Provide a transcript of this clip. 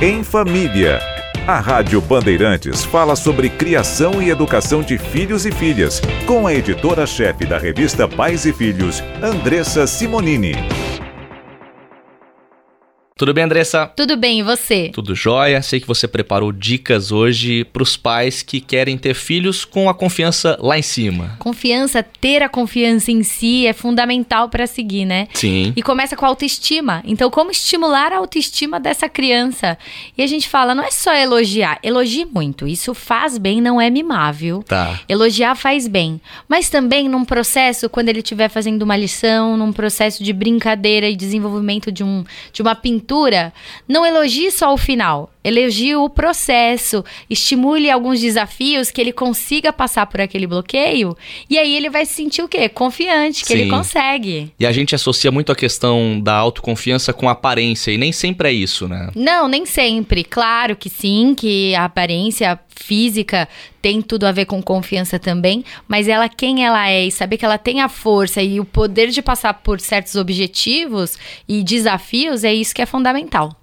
Em Família. A Rádio Bandeirantes fala sobre criação e educação de filhos e filhas, com a editora-chefe da revista Pais e Filhos, Andressa Simonini. Tudo bem, Andressa? Tudo bem, e você? Tudo jóia. Sei que você preparou dicas hoje para os pais que querem ter filhos com a confiança lá em cima. Confiança, ter a confiança em si é fundamental para seguir, né? Sim. E começa com a autoestima. Então, como estimular a autoestima dessa criança? E a gente fala, não é só elogiar, elogie muito. Isso faz bem, não é mimável. Tá. Elogiar faz bem. Mas também num processo, quando ele estiver fazendo uma lição, num processo de brincadeira e desenvolvimento de, um, de uma pintura não elogie só o final, elogie o processo, estimule alguns desafios que ele consiga passar por aquele bloqueio e aí ele vai se sentir o quê? Confiante, que Sim. ele consegue. E a gente associa muito a questão da autoconfiança com aparência, e nem sempre é isso, né? Não, nem sempre. Claro que sim, que a aparência física tem tudo a ver com confiança também, mas ela quem ela é e saber que ela tem a força e o poder de passar por certos objetivos e desafios é isso que é fundamental.